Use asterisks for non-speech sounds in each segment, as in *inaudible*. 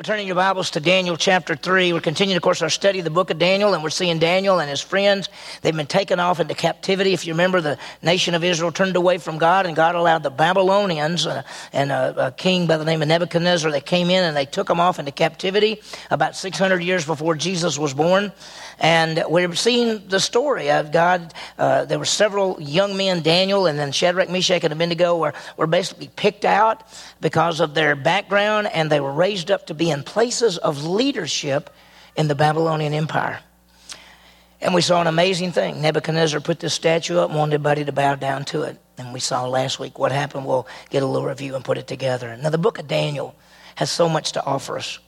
We're turning your Bibles to Daniel chapter 3. We're continuing, of course, our study of the book of Daniel, and we're seeing Daniel and his friends. They've been taken off into captivity. If you remember, the nation of Israel turned away from God, and God allowed the Babylonians uh, and a, a, king by the name of Nebuchadnezzar, they came in and they took them off into captivity about 600 years before Jesus was born. And we're seeing the story of God. Uh, there were several young men, Daniel and then Shadrach, Meshach, and Abednego, were, were basically picked out because of their background, and they were raised up to be in places of leadership in the Babylonian Empire. And we saw an amazing thing. Nebuchadnezzar put this statue up and wanted everybody to bow down to it. And we saw last week what happened. We'll get a little review and put it together. Now, the book of Daniel has so much to offer us.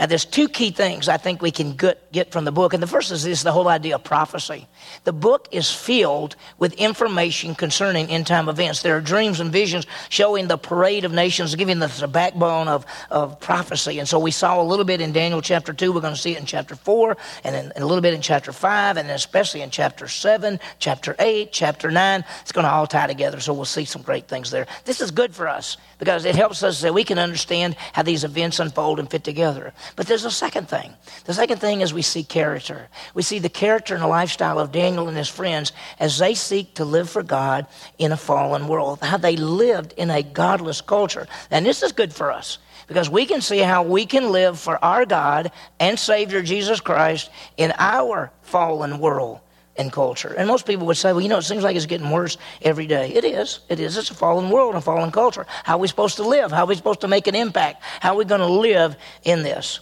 Now, there's two key things I think we can get, from the book. And the first is this the whole idea of prophecy. The book is filled with information concerning end time events. There are dreams and visions showing the parade of nations, giving us the backbone of, of prophecy. And so we saw a little bit in Daniel chapter 2. We're going to see it in chapter 4, and, in, and a little bit in chapter 5, and especially in chapter 7, chapter 8, chapter 9. It's going to all tie together, so we'll see some great things there. This is good for us because it helps us that we can understand how these events unfold and fit together. But there's a second thing. The second thing is we see character. We see the character and the lifestyle of Daniel and his friends as they seek to live for God in a fallen world, how they lived in a godless culture. And this is good for us because we can see how we can live for our God and Savior Jesus Christ in our fallen world and culture. And most people would say, well, you know, it seems like it's getting worse every day. It is. It is. It's a fallen world and a fallen culture. How are we supposed to live? How are we supposed to make an impact? How are we going to live in this?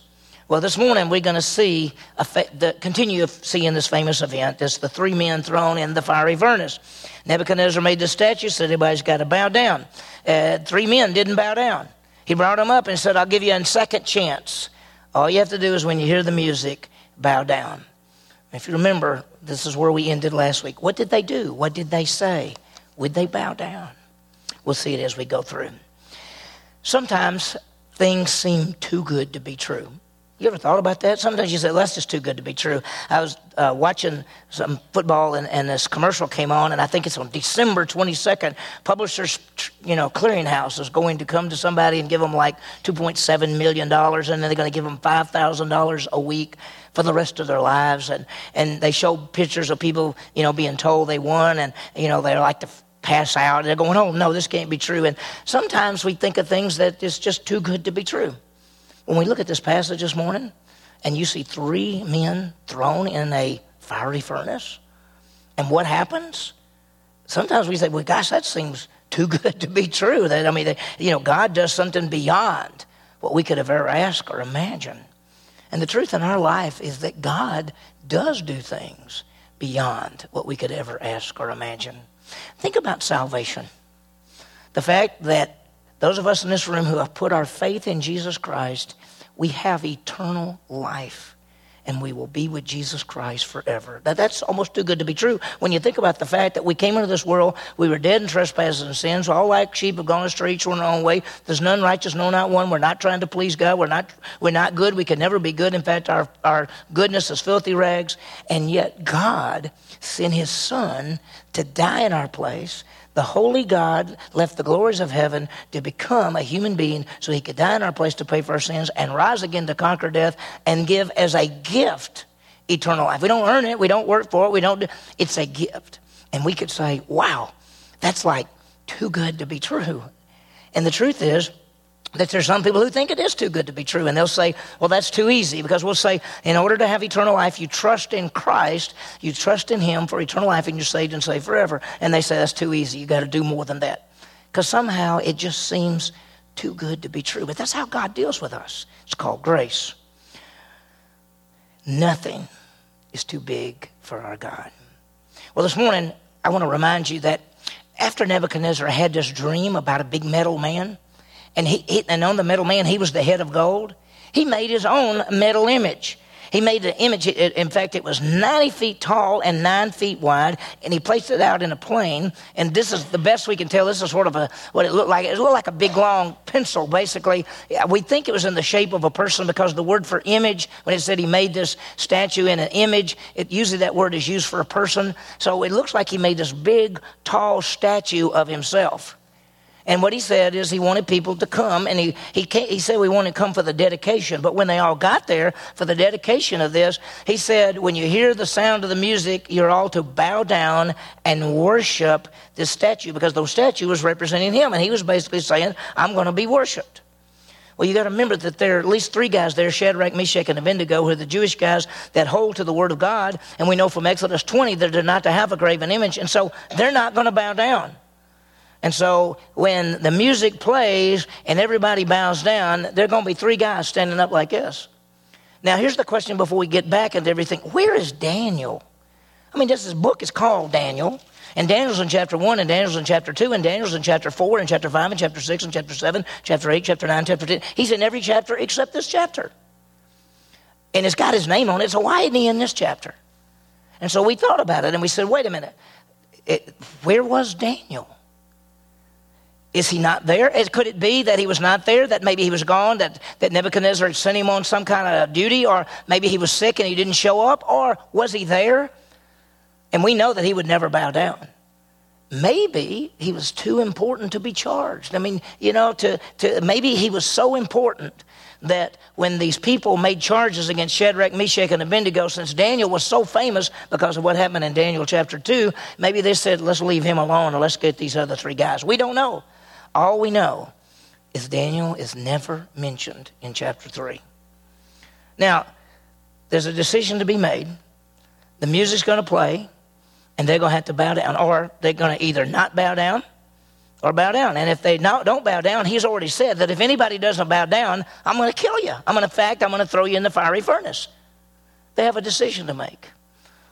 Well, this morning we're going to see, fa- the, continue seeing this famous event. It's the three men thrown in the fiery furnace. Nebuchadnezzar made the statue, said everybody's got to bow down. Uh, three men didn't bow down. He brought them up and said, I'll give you a second chance. All you have to do is when you hear the music, bow down. If you remember, this is where we ended last week. What did they do? What did they say? Would they bow down? We'll see it as we go through. Sometimes things seem too good to be true. You ever thought about that? Sometimes you say, well, that's just too good to be true. I was uh, watching some football and, and, this commercial came on, and I think it's on December 22nd. Publishers, you know, clearinghouse is going to come to somebody and give them like $2.7 million, and then they're going to give them $5,000 a week for the rest of their lives. And, and they show pictures of people, you know, being told they won, and, you know, they're like to pass out. They're going, oh, no, this can't be true. And sometimes we think of things that is just too good to be true. When we look at this passage this morning and you see three men thrown in a fiery furnace, and what happens? Sometimes we say, well, gosh, that seems too good to be true. That, I mean, you know, God does something beyond what we could have ever asked or imagined. And the truth in our life is that God does do things beyond what we could ever ask or imagine. Think about salvation. The fact that those of us in this room who have put our faith in Jesus Christ, we have eternal life and we will be with Jesus Christ forever. Now, that's almost too good to be true when you think about the fact that we came into this world, we were dead in trespasses and sins, all like sheep have gone astray, each one our own way. There's none righteous, no, not one. We're not trying to please God. We're not, we're not good. We can never be good. In fact, our, our goodness is filthy rags. And yet, God sent His Son to die in our place the holy God left the glories of heaven to become a human being so he could die in our place to pay for our sins and rise again to conquer death and give as a gift eternal life. We don't earn it, we don't work for it, we don't do it's a gift. And we could say, wow, that's like too good to be true. And the truth is, that there's some people who think it is too good to be true, and they'll say, well, that's too easy, because we'll say, in order to have eternal life, you trust in Christ, you trust in Him for eternal life, and you're saved and saved forever. And they say, that's too easy, you got to do more than that. Because somehow it just seems too good to be true. But that's how God deals with us. It's called grace. Nothing is too big for our God. Well, this morning, I want to remind you that after Nebuchadnezzar had this dream about a big metal man, and, he, he, and on the metal man, he was the head of gold. He made his own metal image. He made an image, in fact, it was 90 feet tall and 9 feet wide, and he placed it out in a plain. And this is the best we can tell. This is sort of a, what it looked like. It looked like a big long pencil, basically. We think it was in the shape of a person because the word for image, when it said he made this statue in an image, it usually that word is used for a person. So it looks like he made this big, tall statue of himself. And what he said is he wanted people to come, and he, he, he said we wanted to come for the dedication. But when they all got there for the dedication of this, he said, when you hear the sound of the music, you're all to bow down and worship this statue because the statue was representing him. And he was basically saying, I'm going to be worshiped. Well, you got to remember that there are at least three guys there Shadrach, Meshach, and Abednego, who are the Jewish guys that hold to the Word of God. And we know from Exodus 20 that they're not to have a graven image. And so they're not going to bow down. And so when the music plays and everybody bows down, there are going to be three guys standing up like this. Now, here's the question before we get back into everything where is Daniel? I mean, this book is called Daniel. And Daniel's in chapter 1, and Daniel's in chapter 2, and Daniel's in chapter 4, and chapter 5, and chapter 6, and chapter 7, chapter 8, chapter 9, chapter 10. He's in every chapter except this chapter. And it's got his name on it, so why isn't he in this chapter? And so we thought about it, and we said, wait a minute. It, where was Daniel? Is he not there? Could it be that he was not there, that maybe he was gone, that, that Nebuchadnezzar had sent him on some kind of duty, or maybe he was sick and he didn't show up, or was he there? And we know that he would never bow down. Maybe he was too important to be charged. I mean, you know, to, to maybe he was so important that when these people made charges against Shadrach, Meshach, and Abednego, since Daniel was so famous because of what happened in Daniel chapter 2, maybe they said, let's leave him alone and let's get these other three guys. We don't know. All we know is Daniel is never mentioned in chapter 3. Now, there's a decision to be made. The music's going to play, and they're going to have to bow down, or they're going to either not bow down or bow down. And if they not, don't bow down, he's already said that if anybody doesn't bow down, I'm going to kill you. I'm going to, fact, I'm going to throw you in the fiery furnace. They have a decision to make.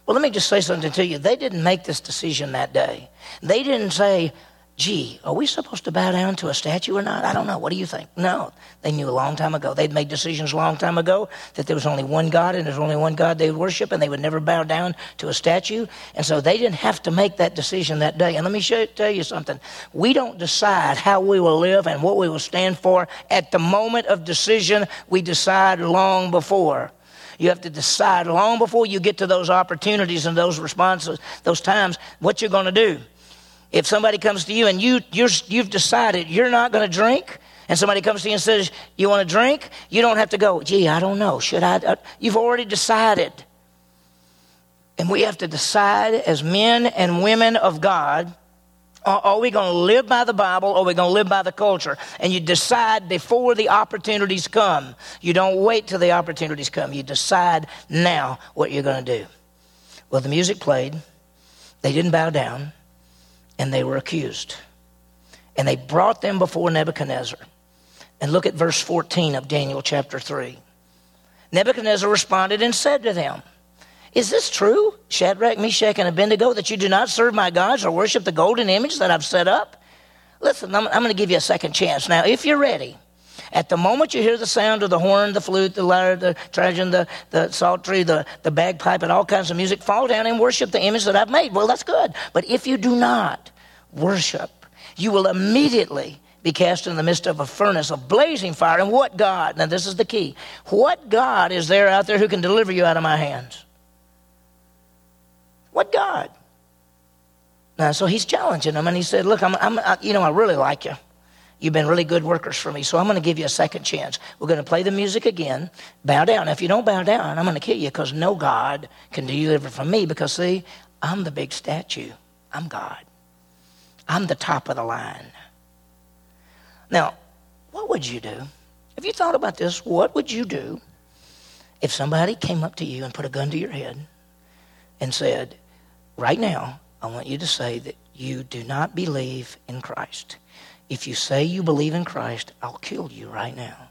Well, let me just say something to you. They didn't make this decision that day. They didn't say, gee, are we supposed to bow down to a statue or not? I don't know. What do you think? No. They knew a long time ago. They'd made decisions a long time ago that there was only one God and there's only one God they would worship and they would never bow down to a statue. And so they didn't have to make that decision that day. And let me show, tell you something. We don't decide how we will live and what we will stand for at the moment of decision. We decide long before. You have to decide long before you get to those opportunities and those responses, those times, what you're going to do. If somebody comes to you and you, you have decided you're not going to drink, and somebody comes to you and says, You want to drink? You don't have to go, Gee, I don't know. Should I? Uh, you've already decided. And we have to decide as men and women of God are we going to live by the Bible or are we going to live by the culture? And you decide before the opportunities come. You don't wait till the opportunities come. You decide now what you're going to do. Well, the music played. They didn't bow down and they were accused. And they brought them before Nebuchadnezzar. And look at verse 14 of Daniel chapter 3. Nebuchadnezzar responded and said to them, Is this true, Shadrach, Meshach, and Abednego, that you do not serve my gods or worship the golden image that I've set up? Listen, I'm, I'm going to give you a second chance. Now, if you're ready, at the moment you hear the sound of the horn, the flute, the lyre, the trigon, the, the psaltery, the, the bagpipe, and all kinds of music, fall down and worship the image that I've made. Well, that's good. But if you do not worship, you will immediately be cast in the midst of a furnace of blazing fire. And what God, now this is the key, what God is there out there who can deliver you out of my hands? What God? Now, so he's challenging them, and he said, Look, I'm, I'm I, you know, I really like you. You've been really good workers for me, so I'm going to give you a second chance. We're going to play the music again. Bow down. If you don't bow down, I'm going to kill you because no God can deliver from me because, see, I'm the big statue. I'm God. I'm the top of the line. Now, what would you do? Have you thought about this? What would you do if somebody came up to you and put a gun to your head and said, Right now, I want you to say that you do not believe in Christ. If you say you believe in Christ, I'll kill you right now.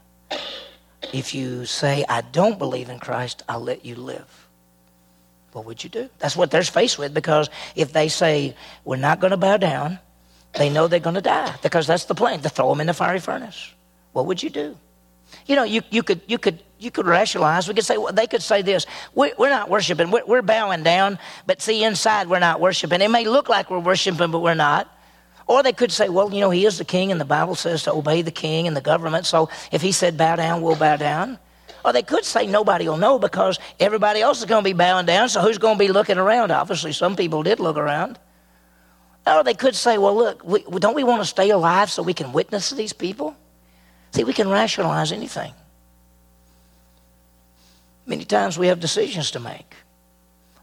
If you say, I don't believe in Christ, I'll let you live. What would you do? That's what they're faced with because if they say, We're not going to bow down, they know they're going to die because that's the plan to throw them in the fiery furnace. What would you do? You know, you, you, could, you, could, you could rationalize. We could say, well, they could say this we're, we're not worshiping, we're, we're bowing down, but see, inside we're not worshiping. It may look like we're worshiping, but we're not. Or they could say, well, you know, he is the king, and the Bible says to obey the king and the government. So if he said bow down, we'll bow down. Or they could say nobody will know because everybody else is going to be bowing down. So who's going to be looking around? Obviously, some people did look around. Or they could say, well, look, we, don't we want to stay alive so we can witness to these people? See, we can rationalize anything. Many times we have decisions to make.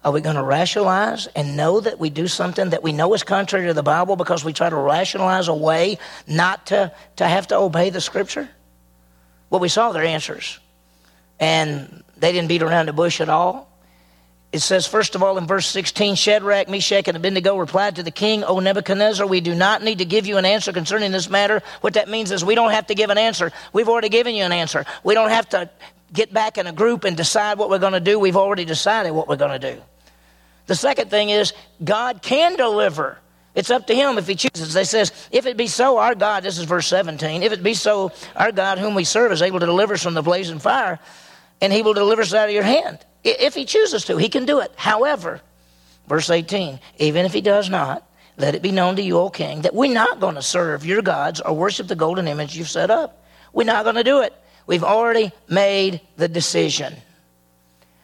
Are we going to rationalize and know that we do something that we know is contrary to the Bible because we try to rationalize a way not to, to have to obey the Scripture? Well, we saw their answers. And they didn't beat around the bush at all. It says, first of all, in verse 16, Shadrach, Meshach, and Abednego replied to the king, O Nebuchadnezzar, we do not need to give you an answer concerning this matter. What that means is we don't have to give an answer. We've already given you an answer. We don't have to get back in a group and decide what we're going to do. We've already decided what we're going to do. The second thing is God can deliver. It's up to him if he chooses. They says, if it be so, our God, this is verse 17, if it be so, our God whom we serve is able to deliver us from the blazing fire, and he will deliver us out of your hand. If he chooses to, he can do it. However, verse 18, even if he does not, let it be known to you, O king, that we're not going to serve your gods or worship the golden image you've set up. We're not going to do it. We've already made the decision.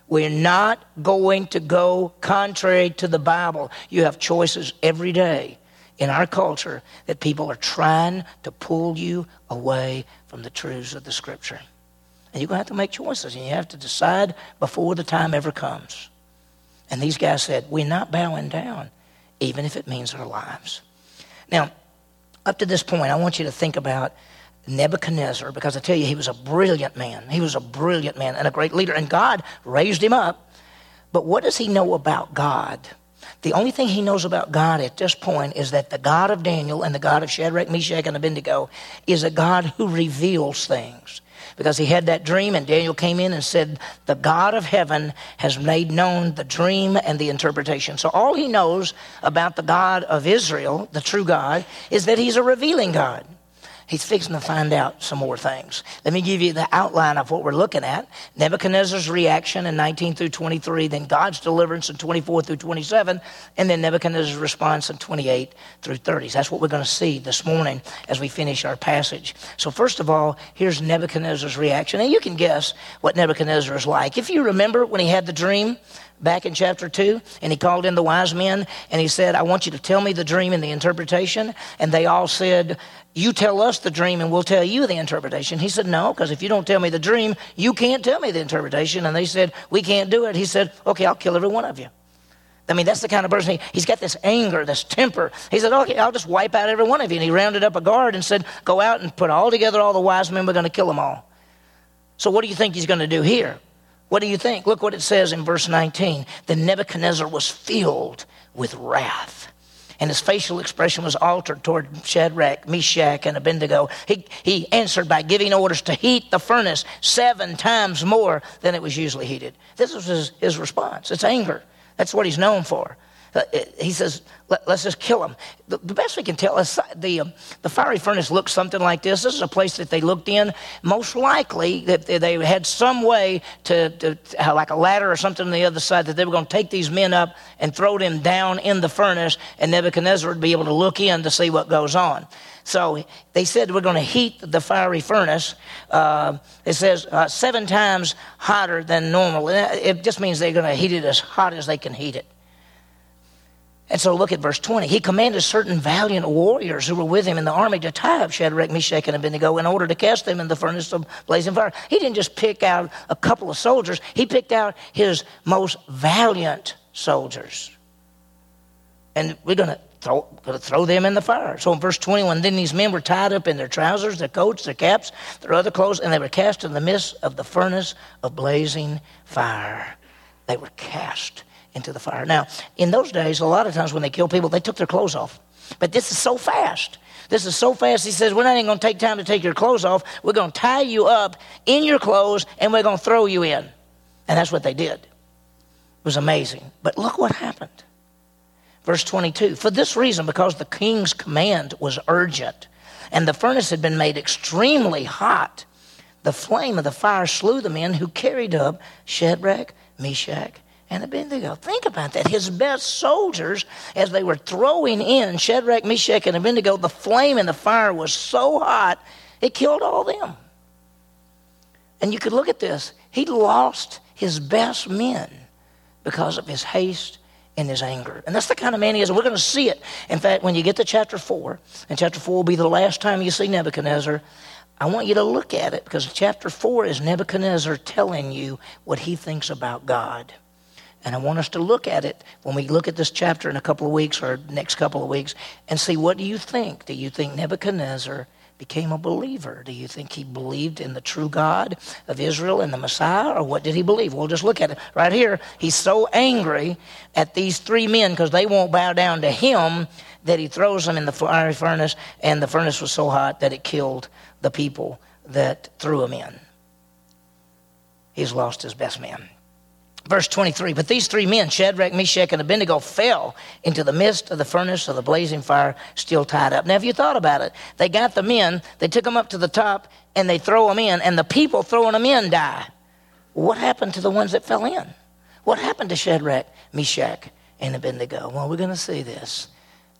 We're not going to go contrary to the Bible. You have choices every day in our culture that people are trying to pull you away from the truths of the Scripture. And you're going to have to make choices, and you have to decide before the time ever comes. And these guys said, We're not bowing down, even if it means our lives. Now, up to this point, I want you to think about Nebuchadnezzar, because I tell you, he was a brilliant man. He was a brilliant man and a great leader, and God raised him up. But what does he know about God? The only thing he knows about God at this point is that the God of Daniel and the God of Shadrach, Meshach, and Abednego is a God who reveals things because he had that dream, and Daniel came in and said, The God of heaven has made known the dream and the interpretation. So all he knows about the God of Israel, the true God, is that he's a revealing God. He's fixing to find out some more things. Let me give you the outline of what we're looking at. Nebuchadnezzar's reaction in 19 through 23, then God's deliverance in 24 through 27, and then Nebuchadnezzar's response in 28 through 30. That's what we're going to see this morning as we finish our passage. So first of all, here's Nebuchadnezzar's reaction. And you can guess what Nebuchadnezzar is like. If you remember when he had the dream, back in chapter 2 and he called in the wise men and he said i want you to tell me the dream and the interpretation and they all said you tell us the dream and we'll tell you the interpretation. He said, No, because if you don't tell me the dream, you can't tell me the interpretation. And they said, We can't do it. He said, Okay, I'll kill every one of you. I mean, that's the kind of person he, he's got this anger, this temper. He said, Okay, I'll just wipe out every one of you. And he rounded up a guard and said, Go out and put all together all the wise men. We're going to kill them all. So, what do you think he's going to do here? What do you think? Look what it says in verse 19. Then Nebuchadnezzar was filled with wrath and his facial expression was altered toward Shadrach, Meshach, and Abednego. He, he answered by giving orders to heat the furnace seven times more than it was usually heated. This was his, his response. It's anger. That's what he's known for. Uh, he says, Let, us just kill him. The, the, best we can tell is the, um, the fiery furnace looks something like this. This is a place that they looked in. Most likely, that they had some way to, to, like a ladder or something on the other side, that they were going to take these men up and throw them down in the furnace, and Nebuchadnezzar would be able to look in to see what goes on. So they said we're going to heat the fiery furnace. Uh, it says uh, seven times hotter than normal. It just means they're going to heat it as hot as they can heat it. And so look at verse 20. He commanded certain valiant warriors who were with him in the army to tie up Shadrach, Meshach, and Abednego in order to cast them in the furnace of blazing fire. He didn't just pick out a couple of soldiers, he picked out his most valiant soldiers. And we're going to throw, to throw them in the fire. So in verse 21, then these men were tied up in their trousers, their coats, their caps, their other clothes, and they were cast in the midst of the furnace of blazing fire. They were cast into the fire. Now, in those days, a lot of times when they killed people, they took their clothes off. But this is so fast. This is so fast. He says, We're not even going to take time to take your clothes off. We're going to tie you up in your clothes and we're going to throw you in. And that's what they did. It was amazing. But look what happened. Verse 22 For this reason, because the king's command was urgent and the furnace had been made extremely hot, the flame of the fire slew the men who carried up Shadrach, Meshach, and Abednego. Think about that. His best soldiers, as they were throwing in Shadrach, Meshach, and Abednego, the flame and the fire was so hot, it killed all them. And you could look at this. He lost his best men because of his haste and his anger. And that's the kind of man he is. We're going to see it. In fact, when you get to chapter 4, and chapter 4 will be the last time you see Nebuchadnezzar, I want you to look at it because chapter 4 is Nebuchadnezzar telling you what he thinks about God. And I want us to look at it when we look at this chapter in a couple of weeks or next couple of weeks and see what do you think? Do you think Nebuchadnezzar became a believer? Do you think he believed in the true God of Israel and the Messiah, or what did he believe? We'll just look at it right here. He's so angry at these three men because they won't bow down to him that he throws them in the fiery furnace, and the furnace was so hot that it killed the people that threw him in. He's lost his best man. Verse 23 But these three men, Shadrach, Meshach, and Abednego, fell into the midst of the furnace of the blazing fire, still tied up. Now, if you thought about it, they got the men, they took them up to the top, and they throw them in, and the people throwing them in die. What happened to the ones that fell in? What happened to Shadrach, Meshach, and Abednego? Well, we're going to see this.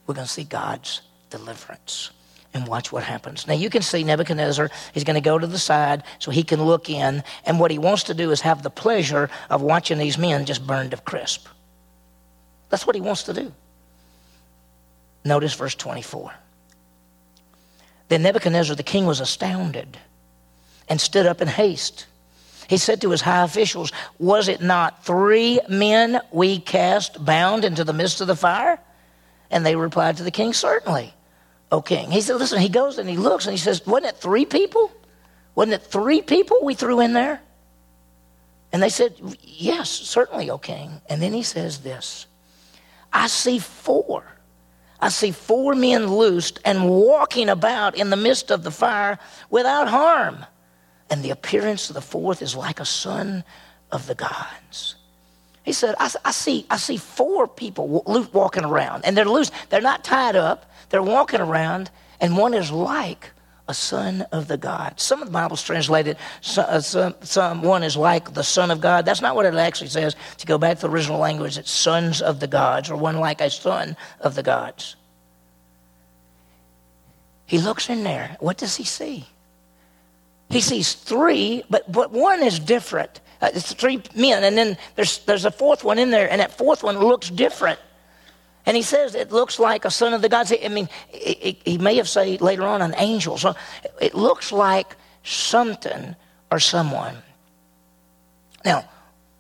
We're going to see God's deliverance and watch what happens. Now you can see Nebuchadnezzar, he's going to go to the side so he can look in, and what he wants to do is have the pleasure of watching these men just burned to crisp. That's what he wants to do. Notice verse 24. Then Nebuchadnezzar the king was astounded and stood up in haste. He said to his high officials, Was it not three men we cast bound into the midst of the fire? And they replied to the king, Certainly. O king. He said, listen, he goes and he looks and he says, wasn't it three people? Wasn't it three people we threw in there? And they said, yes, certainly, O king. And then he says this I see four. I see four men loosed and walking about in the midst of the fire without harm. And the appearance of the fourth is like a son of the gods. He said, I, I see, I see four people walking around, and they're loose. They're not tied up. They're walking around, and one is like a son of the God. Some of the Bibles translated uh, some, some, one is like the son of God. That's not what it actually says. To go back to the original language, it's sons of the gods, or one like a son of the gods. He looks in there. What does he see? He sees three, but, but one is different. Uh, it's three men, and then there's, there's a fourth one in there, and that fourth one looks different. And he says it looks like a son of the gods. I mean, he may have said later on an angel. So it looks like something or someone. Now,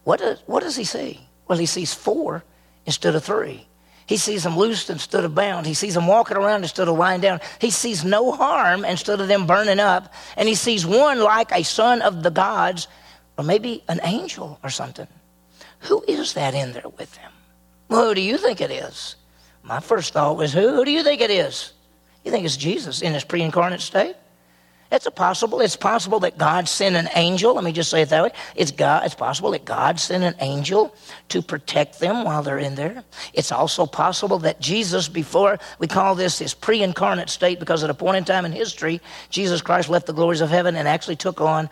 what does, what does he see? Well, he sees four instead of three. He sees them loosed instead of bound. He sees them walking around instead of lying down. He sees no harm instead of them burning up. And he sees one like a son of the gods, or maybe an angel or something. Who is that in there with them? Well, who do you think it is? My first thought was, who? Who do you think it is? You think it's Jesus in his pre incarnate state? It's a possible. It's possible that God sent an angel. Let me just say it that way. It's God. It's possible that God sent an angel to protect them while they're in there. It's also possible that Jesus, before we call this his pre-incarnate state, because at a point in time in history, Jesus Christ left the glories of heaven and actually took on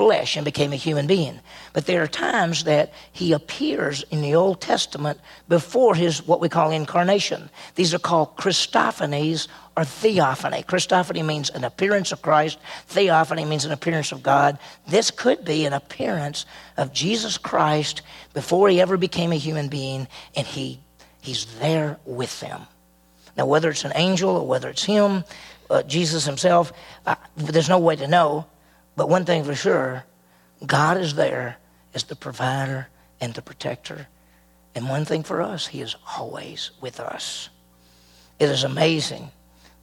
flesh and became a human being. But there are times that he appears in the Old Testament before his what we call incarnation. These are called Christophanies or theophany. Christophany means an appearance of Christ. Theophany means an appearance of God. This could be an appearance of Jesus Christ before he ever became a human being, and he he's there with them. Now, whether it's an angel or whether it's him, uh, Jesus himself, uh, there's no way to know. But one thing for sure, God is there as the provider and the protector. And one thing for us, He is always with us. It is amazing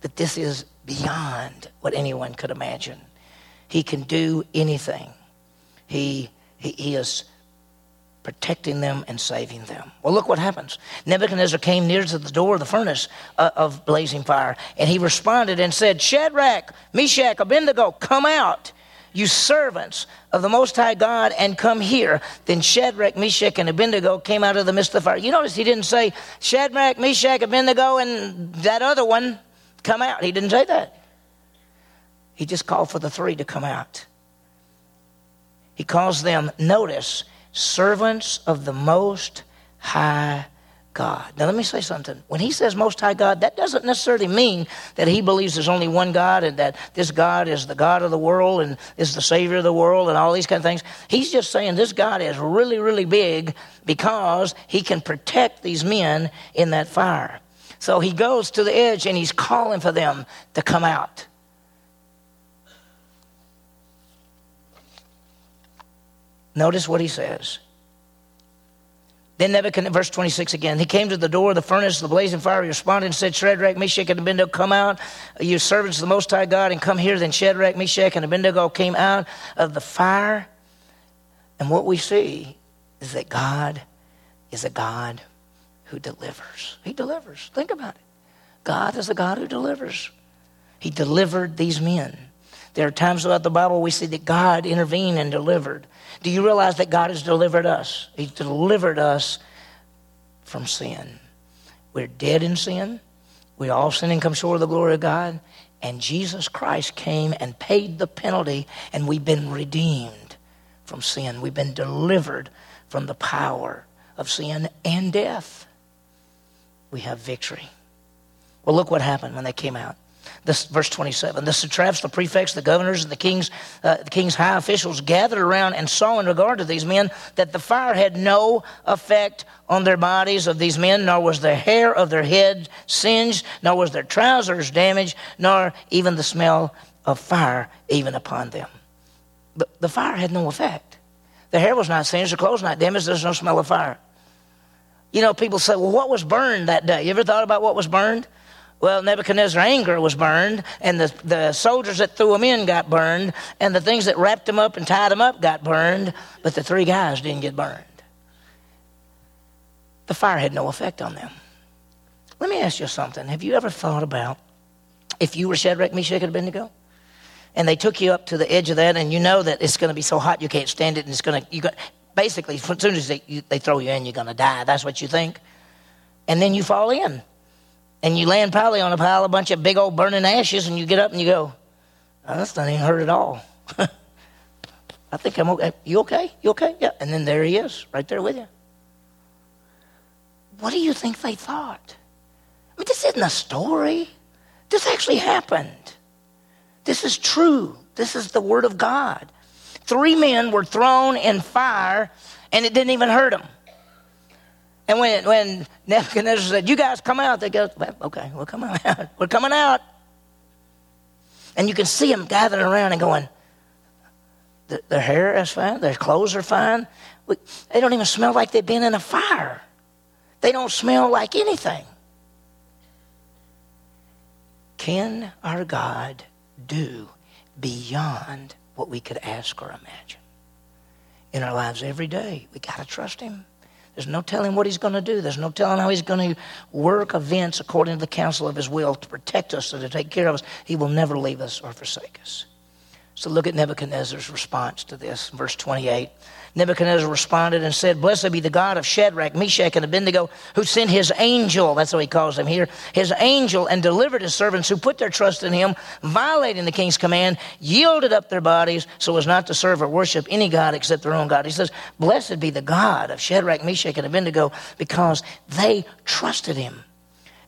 that this is beyond what anyone could imagine. He can do anything. He, he, he is protecting them and saving them. Well, look what happens. Nebuchadnezzar came near to the door of the furnace uh, of blazing fire, and he responded and said, Shadrach, Meshach, Abednego, come out you servants of the Most High God, and come here. Then Shadrach, Meshach, and Abednego came out of the midst of the fire. You notice he didn't say Shadrach, Meshach, Abednego, and that other one come out. He didn't say that. He just called for the three to come out. He calls them, notice, servants of the Most High God. Now, let me say something. When he says Most High God, that doesn't necessarily mean that he believes there's only one God and that this God is the God of the world and is the Savior of the world and all these kind of things. He's just saying this God is really, really big because he can protect these men in that fire. So he goes to the edge and he's calling for them to come out. Notice what he says. Then Nebuchadnezzar, verse 26 again, he came to the door of the furnace, the blazing fire. He responded and said, Shadrach, Meshach, and Abednego, come out, you servants of the Most High God, and come here. Then Shadrach, Meshach, and Abednego came out of the fire. And what we see is that God is a God who delivers. He delivers. Think about it. God is a God who delivers. He delivered these men. There are times throughout the Bible we see that God intervened and delivered. Do you realize that God has delivered us? He's delivered us from sin. We're dead in sin. We all sin and come short of the glory of God. And Jesus Christ came and paid the penalty, and we've been redeemed from sin. We've been delivered from the power of sin and death. We have victory. Well, look what happened when they came out. This verse 27. The satraps, the prefects, the governors, and the king's, uh, the king's high officials gathered around and saw in regard to these men that the fire had no effect on their bodies of these men, nor was the hair of their head singed, nor was their trousers damaged, nor even the smell of fire even upon them. But the fire had no effect. The hair was not singed, the clothes not damaged, there's no smell of fire. You know, people say, well, what was burned that day? You ever thought about what was burned? Well, Nebuchadnezzar's anger was burned, and the, the soldiers that threw him in got burned, and the things that wrapped him up and tied him up got burned, but the three guys didn't get burned. The fire had no effect on them. Let me ask you something. Have you ever thought about if you were Shadrach, Meshach, and Abednego? And they took you up to the edge of that, and you know that it's going to be so hot you can't stand it, and it's going to, you got, basically, as soon as they, you, they throw you in, you're going to die. That's what you think. And then you fall in and you land probably on a pile, a bunch of big old burning ashes, and you get up and you go, oh, that's not even hurt at all. *laughs* I think I'm okay. You okay? You okay? Yeah. And then there he is, right there with you. What do you think they thought? I mean, this isn't a story. This actually happened. This is true. This is the Word of God. Three men were thrown in fire, and it didn't even hurt them. And when, when Nebuchadnezzar said, You guys come out, they go, well, Okay, we're coming out. *laughs* We're coming out. And you can see them gathering around and going, Their hair is fine, their clothes are fine. They don't even smell like they've been in a fire, they don't smell like anything. Can our God do beyond what we could ask or imagine? In our lives every day, we got to trust Him. There's no telling what he's going to do. There's no telling how he's going to work events according to the counsel of his will to protect us and to take care of us. He will never leave us or forsake us. So look at Nebuchadnezzar's response to this, verse 28. Nebuchadnezzar responded and said, Blessed be the God of Shadrach, Meshach, and Abednego, who sent his angel, that's what he calls him here, his angel, and delivered his servants who put their trust in him, violating the king's command, yielded up their bodies so as not to serve or worship any God except their own God. He says, Blessed be the God of Shadrach, Meshach, and Abednego, because they trusted him.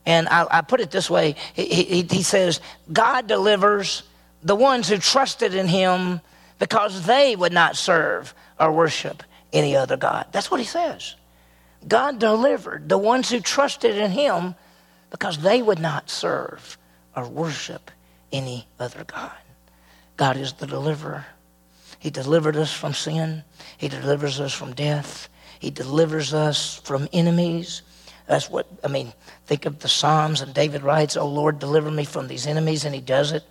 And I, I put it this way he, he, he says, God delivers the ones who trusted in him because they would not serve or worship any other God. That's what he says. God delivered the ones who trusted in him because they would not serve or worship any other God. God is the deliverer. He delivered us from sin. He delivers us from death. He delivers us from enemies. That's what, I mean, think of the Psalms, and David writes, Oh Lord, deliver me from these enemies, and he does it.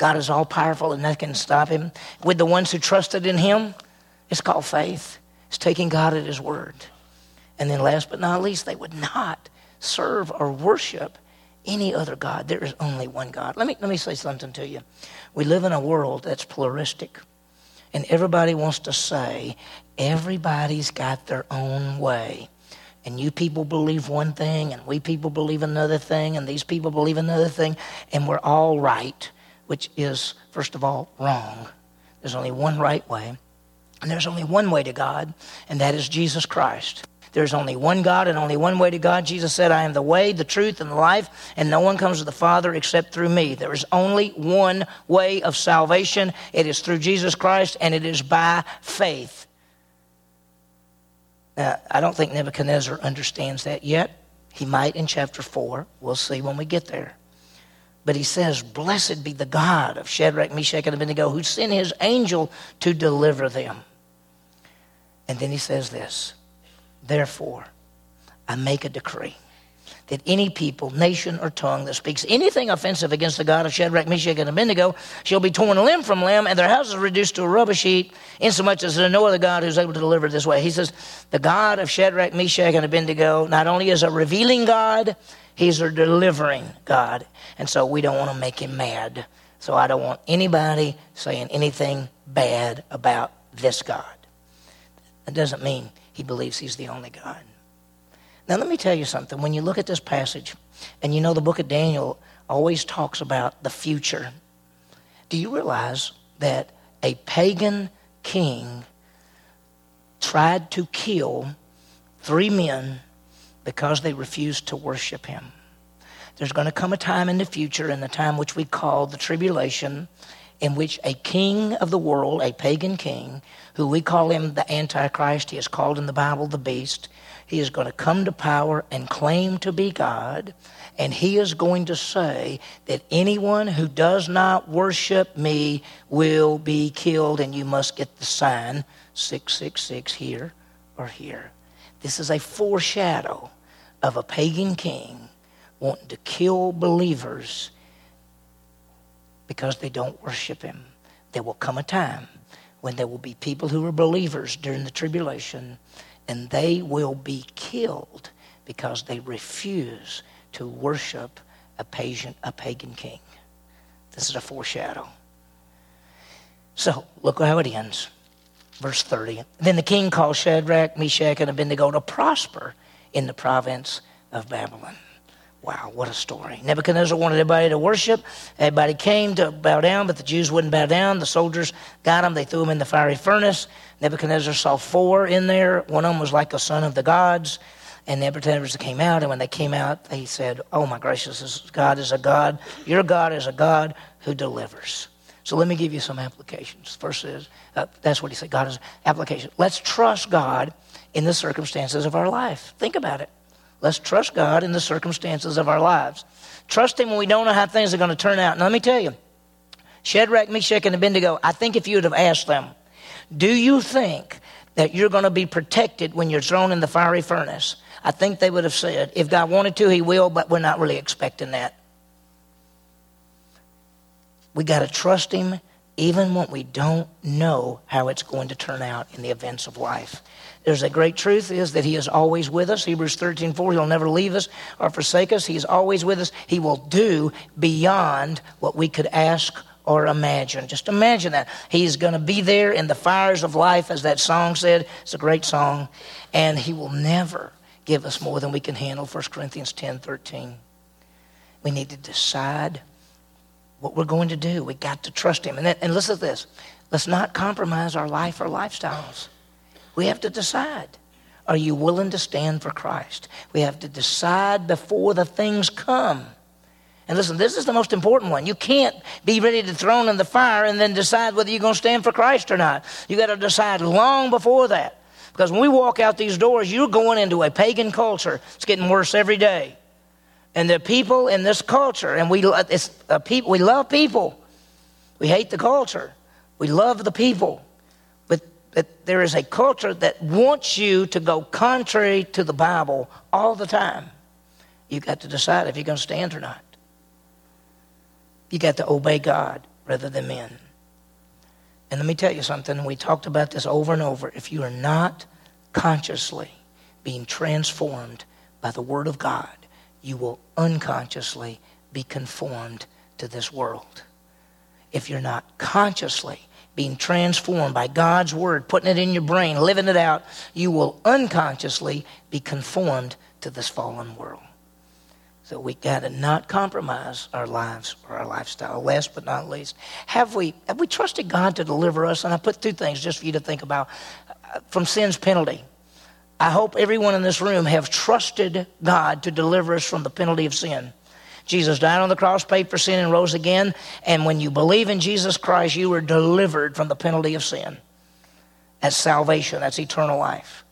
God is all powerful, and nothing can stop him. With the ones who trusted in him, it's called faith. It's taking God at His word. And then, last but not least, they would not serve or worship any other God. There is only one God. Let me, let me say something to you. We live in a world that's pluralistic, and everybody wants to say everybody's got their own way. And you people believe one thing, and we people believe another thing, and these people believe another thing, and we're all right, which is, first of all, wrong. There's only one right way. And there's only one way to God, and that is Jesus Christ. There's only one God and only one way to God. Jesus said, I am the way, the truth, and the life, and no one comes to the Father except through me. There is only one way of salvation. It is through Jesus Christ, and it is by faith. Now, I don't think Nebuchadnezzar understands that yet. He might in chapter 4. We'll see when we get there. But he says, Blessed be the God of Shadrach, Meshach, and Abednego, who sent his angel to deliver them. And then he says this Therefore, I make a decree that any people, nation, or tongue that speaks anything offensive against the God of Shadrach, Meshach, and Abednego shall be torn limb from limb, and their houses reduced to a rubbish heap, insomuch as there is no other God who's able to deliver this way. He says, The God of Shadrach, Meshach, and Abednego not only is a revealing God, he's a delivering God. And so we don't want to make him mad. So I don't want anybody saying anything bad about this God. That doesn't mean he believes he's the only God. Now, let me tell you something. When you look at this passage, and you know the book of Daniel always talks about the future, do you realize that a pagan king tried to kill three men because they refused to worship him? There's going to come a time in the future, in the time which we call the tribulation, in which a king of the world, a pagan king, who we call him the Antichrist, he is called in the Bible the beast, he is going to come to power and claim to be God. And he is going to say that anyone who does not worship me will be killed, and you must get the sign 666 here or here. This is a foreshadow of a pagan king wanting to kill believers because they don't worship him. There will come a time when there will be people who are believers during the tribulation and they will be killed because they refuse to worship a pagan, a pagan king. This is a foreshadow. So, look how it ends. Verse 30. Then the king called Shadrach, Meshach, and Abednego to prosper in the province of Babylon. Wow, what a story. Nebuchadnezzar wanted everybody to worship. Everybody came to bow down, but the Jews wouldn't bow down. The soldiers got them. They threw them in the fiery furnace. Nebuchadnezzar saw four in there. One of them was like a son of the gods. And Nebuchadnezzar came out, and when they came out, they said, Oh my gracious, God is a God. Your God is a God who delivers. So let me give you some applications. First is, uh, that's what he said, God is application. Let's trust God in the circumstances of our life. Think about it. Let's trust God in the circumstances of our lives. Trust Him when we don't know how things are going to turn out. And let me tell you, Shadrach, Meshach, and Abednego, I think if you would have asked them, do you think that you're going to be protected when you're thrown in the fiery furnace? I think they would have said, if God wanted to, He will, but we're not really expecting that. We got to trust Him even when we don't know how it's going to turn out in the events of life. There's a great truth is that he is always with us. Hebrews 13, 4, he'll never leave us or forsake us. He's always with us. He will do beyond what we could ask or imagine. Just imagine that. He's going to be there in the fires of life, as that song said. It's a great song. And he will never give us more than we can handle. 1 Corinthians 10, 13. We need to decide what we're going to do. We got to trust him. And, and listen to this. Let's not compromise our life or lifestyles. We have to decide. Are you willing to stand for Christ? We have to decide before the things come. And listen, this is the most important one. You can't be ready to thrown in the fire and then decide whether you're going to stand for Christ or not. You got to decide long before that. Because when we walk out these doors, you're going into a pagan culture. It's getting worse every day. And the people in this culture, and we, it's uh, a people, we love people. We hate the culture. We love the people But, but there is a culture that wants you to go contrary to the Bible all the time. You got to decide if you're going to stand or not. You got to obey God rather than men. And let me tell you something, we talked about this over and over. If you are not consciously being transformed by the Word of God, you will unconsciously be conformed to this world. If you're not consciously being transformed by God's word, putting it in your brain, living it out, you will unconsciously be conformed to this fallen world. So we got to not compromise our lives or our lifestyle. Last but not least, have we have we trusted God to deliver us? And I put two things just for you to think about uh, from sin's penalty. I hope everyone in this room have trusted God to deliver us from the penalty of sin. Jesus died on the cross, paid for sin, and rose again. And when you believe in Jesus Christ, you are delivered from the penalty of sin. That's salvation, that's eternal life.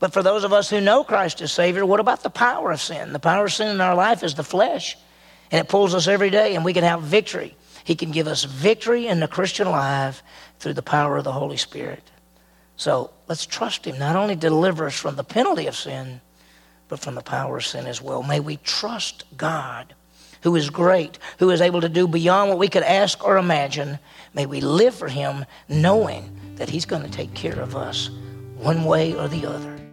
But for those of us who know Christ as Savior, what about the power of sin? The power of sin in our life is the flesh, and it pulls us every day, and we can have victory. He can give us victory in the Christian life through the power of the Holy Spirit. So let's trust Him, not only deliver us from the penalty of sin, but from the power of sin as well. May we trust God, who is great, who is able to do beyond what we could ask or imagine. May we live for Him knowing that He's going to take care of us one way or the other.